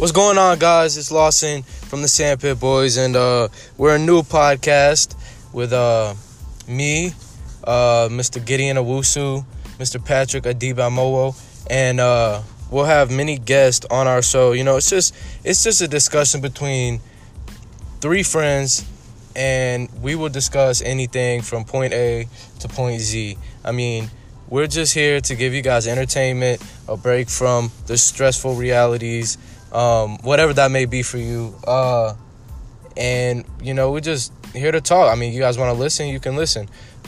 What's going on, guys? It's Lawson from the Sandpit Boys, and uh, we're a new podcast with uh, me, uh, Mr. Gideon Owusu, Mr. Patrick Adibamowo, and uh, we'll have many guests on our show. You know, it's just it's just a discussion between three friends, and we will discuss anything from point A to point Z. I mean. We're just here to give you guys entertainment, a break from the stressful realities um, whatever that may be for you. Uh, and you know, we're just here to talk. I mean, you guys want to listen, you can listen.